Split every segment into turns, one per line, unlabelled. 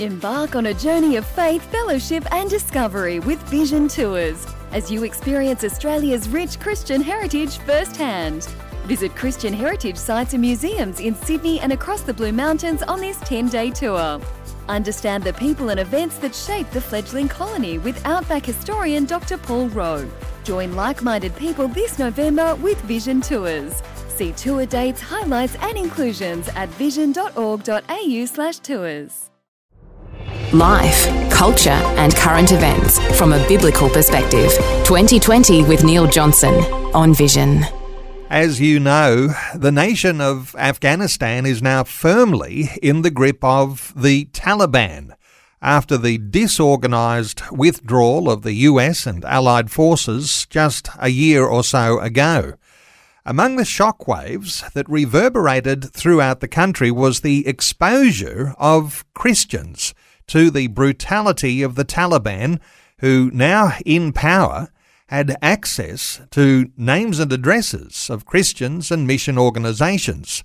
Embark on a journey of faith, fellowship, and discovery with Vision Tours as you experience Australia's rich Christian heritage firsthand. Visit Christian heritage sites and museums in Sydney and across the Blue Mountains on this 10 day tour. Understand the people and events that shaped the fledgling colony with Outback historian Dr. Paul Rowe. Join like minded people this November with Vision Tours. See tour dates, highlights, and inclusions at vision.org.au/slash tours
life, culture, and current events from a biblical perspective. 2020 with Neil Johnson on Vision.
As you know, the nation of Afghanistan is now firmly in the grip of the Taliban after the disorganised withdrawal of the US and Allied forces just a year or so ago. Among the shockwaves that reverberated throughout the country was the exposure of Christians to the brutality of the Taliban, who now in power had access to names and addresses of Christians and mission organisations.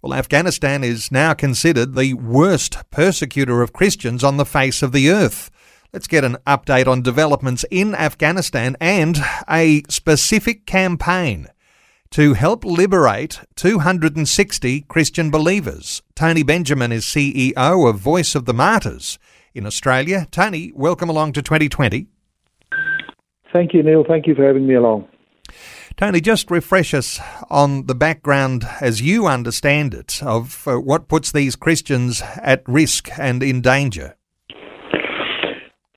Well, Afghanistan is now considered the worst persecutor of Christians on the face of the earth. Let's get an update on developments in Afghanistan and a specific campaign to help liberate 260 Christian believers. Tony Benjamin is CEO of Voice of the Martyrs in Australia. Tony, welcome along to 2020.
Thank you, Neil. Thank you for having me along.
Tony, just refresh us on the background as you understand it of uh, what puts these Christians at risk and in danger.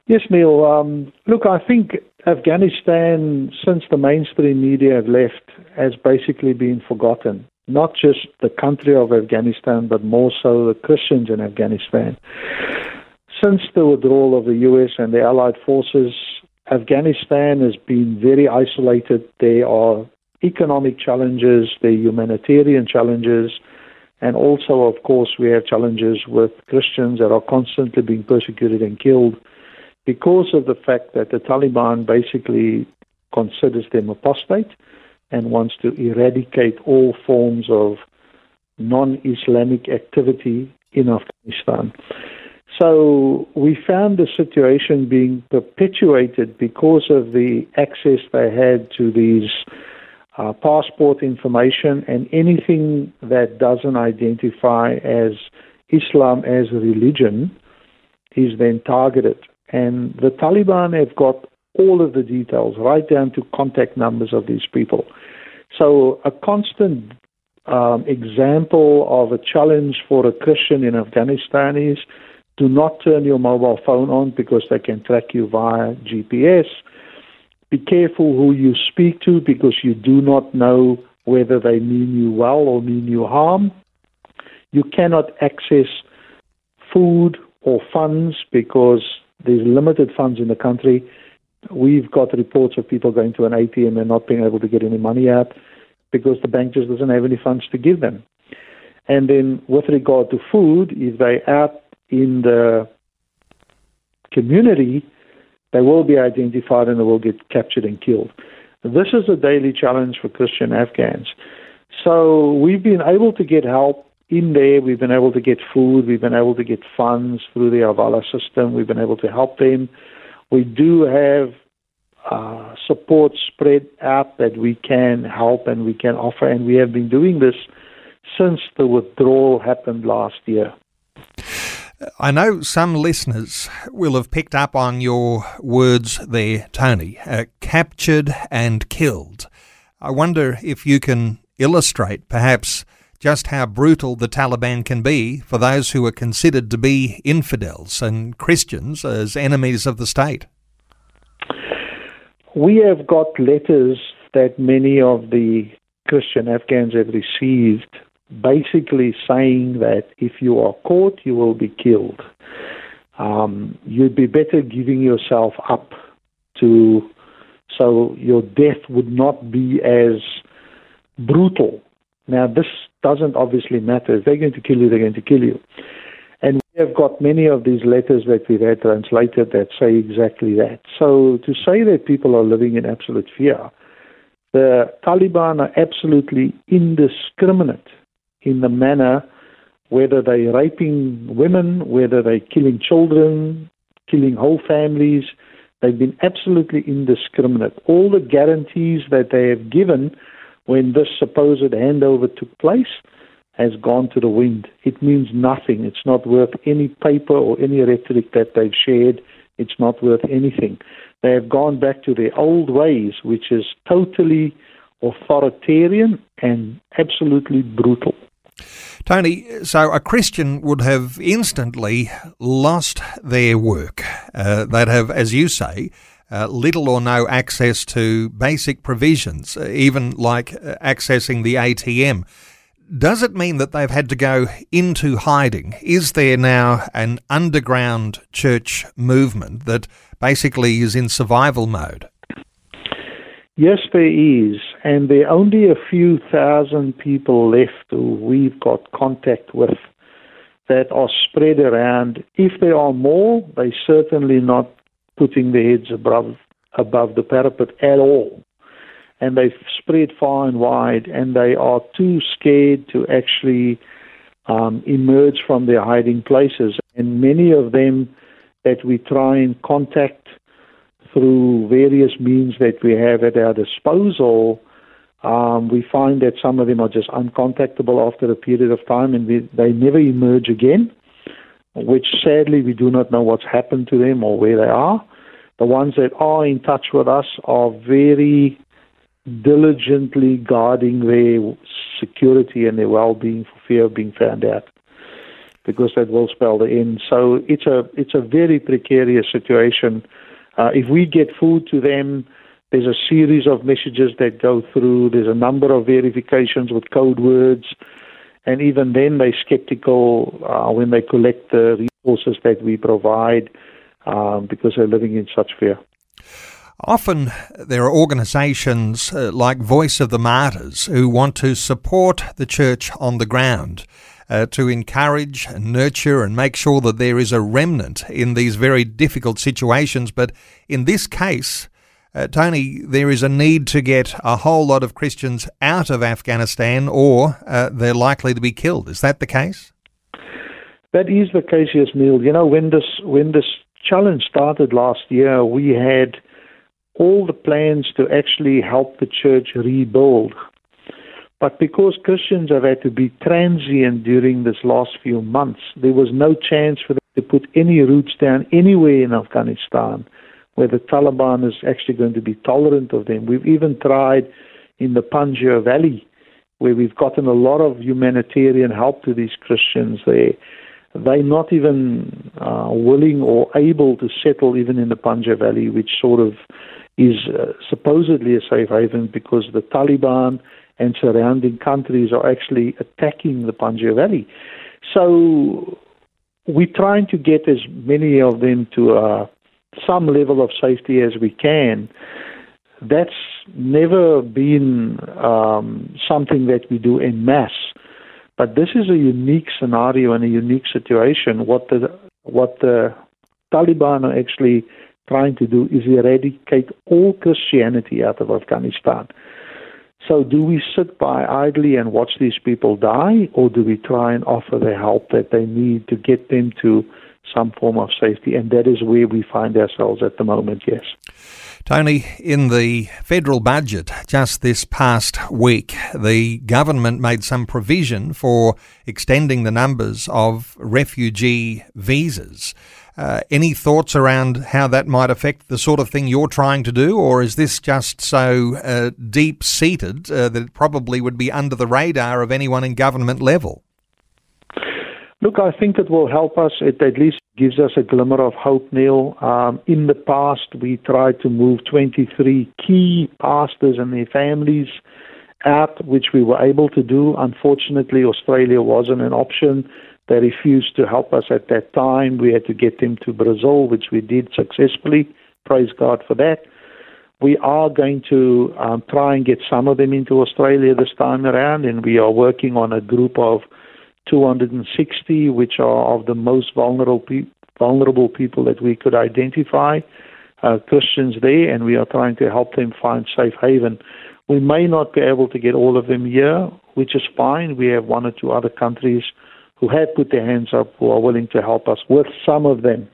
Yes, Neil. Um, look, I think Afghanistan, since the mainstream media have left, has basically been forgotten. Not just the country of Afghanistan, but more so the Christians in Afghanistan. Since the withdrawal of the US and the Allied forces, Afghanistan has been very isolated. There are economic challenges, there are humanitarian challenges, and also, of course, we have challenges with Christians that are constantly being persecuted and killed because of the fact that the Taliban basically considers them apostate and wants to eradicate all forms of non Islamic activity in Afghanistan. So we found the situation being perpetuated because of the access they had to these uh, passport information and anything that doesn't identify as Islam as a religion is then targeted. And the Taliban have got all of the details, right down to contact numbers of these people. So, a constant um, example of a challenge for a Christian in Afghanistan is do not turn your mobile phone on because they can track you via GPS. Be careful who you speak to because you do not know whether they mean you well or mean you harm. You cannot access food or funds because there's limited funds in the country. We've got reports of people going to an ATM and not being able to get any money out because the bank just doesn't have any funds to give them. And then, with regard to food, if they're out in the community, they will be identified and they will get captured and killed. This is a daily challenge for Christian Afghans. So we've been able to get help in there. We've been able to get food. We've been able to get funds through the hawala system. We've been able to help them. We do have uh, support spread out that we can help and we can offer, and we have been doing this since the withdrawal happened last year.
I know some listeners will have picked up on your words there, Tony. Uh, captured and killed. I wonder if you can illustrate perhaps just how brutal the Taliban can be for those who are considered to be infidels and Christians as enemies of the state.
We have got letters that many of the Christian Afghans have received basically saying that if you are caught, you will be killed. Um, you'd be better giving yourself up to, so your death would not be as brutal. Now, this doesn't obviously matter. If they're going to kill you, they're going to kill you. And we have got many of these letters that we've had translated that say exactly that. So to say that people are living in absolute fear, the Taliban are absolutely indiscriminate in the manner whether they're raping women, whether they're killing children, killing whole families. They've been absolutely indiscriminate. All the guarantees that they have given when this supposed handover took place has gone to the wind. It means nothing. It's not worth any paper or any rhetoric that they've shared. It's not worth anything. They have gone back to their old ways, which is totally authoritarian and absolutely brutal.
Tony, so a Christian would have instantly lost their work. Uh, they'd have, as you say, uh, little or no access to basic provisions, uh, even like uh, accessing the ATM. Does it mean that they've had to go into hiding? Is there now an underground church movement that basically is in survival mode?
Yes, there is, and there are only a few thousand people left who we've got contact with that are spread around. If there are more, they're certainly not putting their heads above above the parapet at all. And they've spread far and wide, and they are too scared to actually um, emerge from their hiding places. And many of them that we try and contact through various means that we have at our disposal, um, we find that some of them are just uncontactable after a period of time and we, they never emerge again, which sadly we do not know what's happened to them or where they are. The ones that are in touch with us are very diligently guarding their security and their well-being for fear of being found out because that will spell the end. So it's a it's a very precarious situation uh, if we get food to them, there's a series of messages that go through. There's a number of verifications with code words. And even then, they're skeptical uh, when they collect the resources that we provide um, because they're living in such fear.
Often there are organisations uh, like Voice of the Martyrs who want to support the church on the ground uh, to encourage and nurture and make sure that there is a remnant in these very difficult situations. But in this case, uh, Tony, there is a need to get a whole lot of Christians out of Afghanistan or uh, they're likely to be killed. Is that the case?
That is the case, yes, Neil. You know, when this, when this challenge started last year, we had all the plans to actually help the church rebuild. But because Christians have had to be transient during this last few months, there was no chance for them to put any roots down anywhere in Afghanistan where the Taliban is actually going to be tolerant of them. We've even tried in the Panjshir Valley where we've gotten a lot of humanitarian help to these Christians there. They're not even uh, willing or able to settle even in the Panjshir Valley, which sort of is uh, supposedly a safe haven because the Taliban and surrounding countries are actually attacking the Panjshir Valley. So we're trying to get as many of them to uh, some level of safety as we can. That's never been um, something that we do in mass, but this is a unique scenario and a unique situation. What the what the Taliban are actually trying to do is eradicate all Christianity out of Afghanistan. So, do we sit by idly and watch these people die, or do we try and offer the help that they need to get them to some form of safety? And that is where we find ourselves at the moment, yes.
Tony, in the federal budget just this past week, the government made some provision for extending the numbers of refugee visas. Uh, any thoughts around how that might affect the sort of thing you're trying to do, or is this just so uh, deep seated uh, that it probably would be under the radar of anyone in government level?
Look, I think it will help us. It at least gives us a glimmer of hope, Neil. Um, in the past, we tried to move 23 key pastors and their families out, which we were able to do. Unfortunately, Australia wasn't an option they refused to help us at that time. We had to get them to Brazil, which we did successfully. Praise God for that. We are going to um, try and get some of them into Australia this time around, and we are working on a group of 260, which are of the most vulnerable, pe- vulnerable people that we could identify, uh, Christians there, and we are trying to help them find safe haven. We may not be able to get all of them here, which is fine. We have one or two other countries who have put their hands up who are willing to help us with some of them.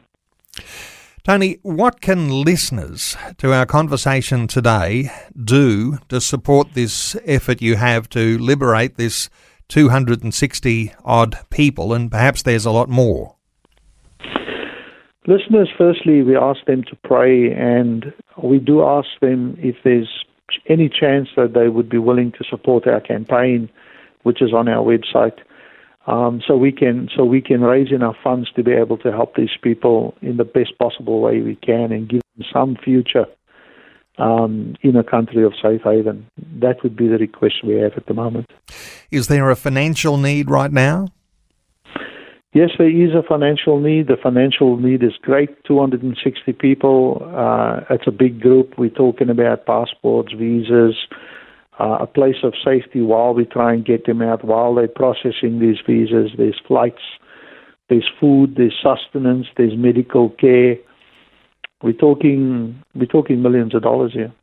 Tony, what can listeners to our conversation today do to support this effort you have to liberate this 260 odd people, and perhaps there's a lot more?
Listeners, firstly, we ask them to pray, and we do ask them if there's any chance that they would be willing to support our campaign, which is on our website, um, so we can so we can raise enough funds to be able to help these people in the best possible way we can and give them some future um, in a country of safe haven. That would be the request we have at the moment.
Is there a financial need right now?
Yes, there is a financial need. The financial need is great 260 people. Uh, it's a big group. We're talking about passports, visas, uh, a place of safety while we try and get them out, while they're processing these visas. There's flights, there's food, there's sustenance, there's medical care. We're talking, we're talking millions of dollars here.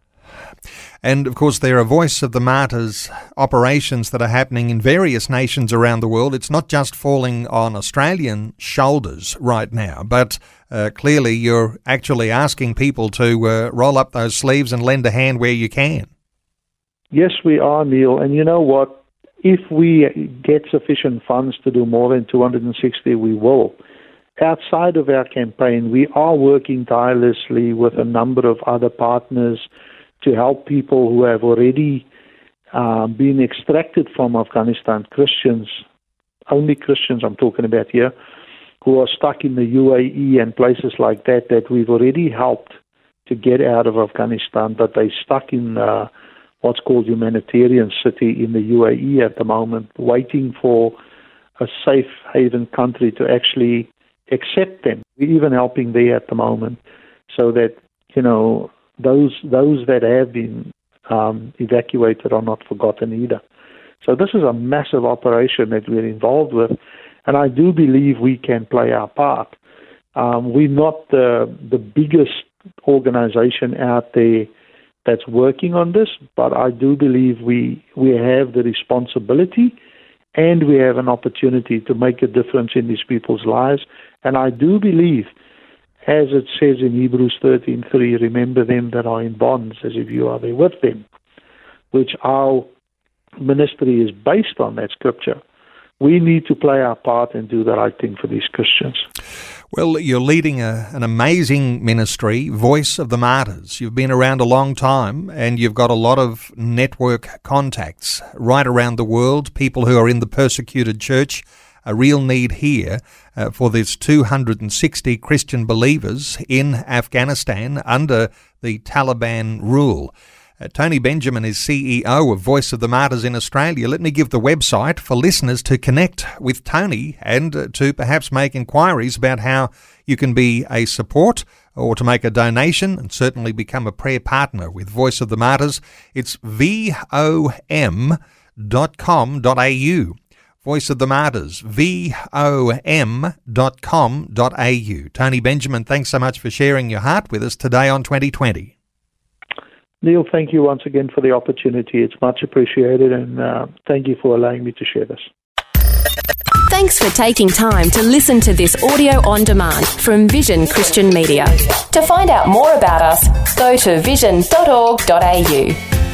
And of course, there are Voice of the Martyrs operations that are happening in various nations around the world. It's not just falling on Australian shoulders right now, but uh, clearly you're actually asking people to uh, roll up those sleeves and lend a hand where you can.
Yes, we are, Neil. And you know what? If we get sufficient funds to do more than 260, we will. Outside of our campaign, we are working tirelessly with a number of other partners to help people who have already uh, been extracted from Afghanistan, Christians, only Christians I'm talking about here, who are stuck in the UAE and places like that, that we've already helped to get out of Afghanistan, but they're stuck in uh, what's called humanitarian city in the UAE at the moment, waiting for a safe haven country to actually accept them. We're even helping there at the moment so that, you know, those those that have been um, evacuated are not forgotten either. So this is a massive operation that we're involved with, and I do believe we can play our part. Um, we're not the the biggest organization out there that's working on this, but I do believe we we have the responsibility and we have an opportunity to make a difference in these people's lives. And I do believe as it says in Hebrews 13:3, remember them that are in bonds as if you are there with them, which our ministry is based on that scripture. We need to play our part and do the right thing for these Christians.
Well, you're leading a, an amazing ministry, Voice of the Martyrs. You've been around a long time and you've got a lot of network contacts right around the world, people who are in the persecuted church a real need here uh, for this 260 Christian believers in Afghanistan under the Taliban rule. Uh, Tony Benjamin is CEO of Voice of the Martyrs in Australia. Let me give the website for listeners to connect with Tony and uh, to perhaps make inquiries about how you can be a support or to make a donation and certainly become a prayer partner with Voice of the Martyrs. It's vom.com.au. Voice of the Martyrs, vom.com.au. Tony Benjamin, thanks so much for sharing your heart with us today on 2020.
Neil, thank you once again for the opportunity. It's much appreciated, and uh, thank you for allowing me to share this.
Thanks for taking time to listen to this audio on demand from Vision Christian Media. To find out more about us, go to vision.org.au.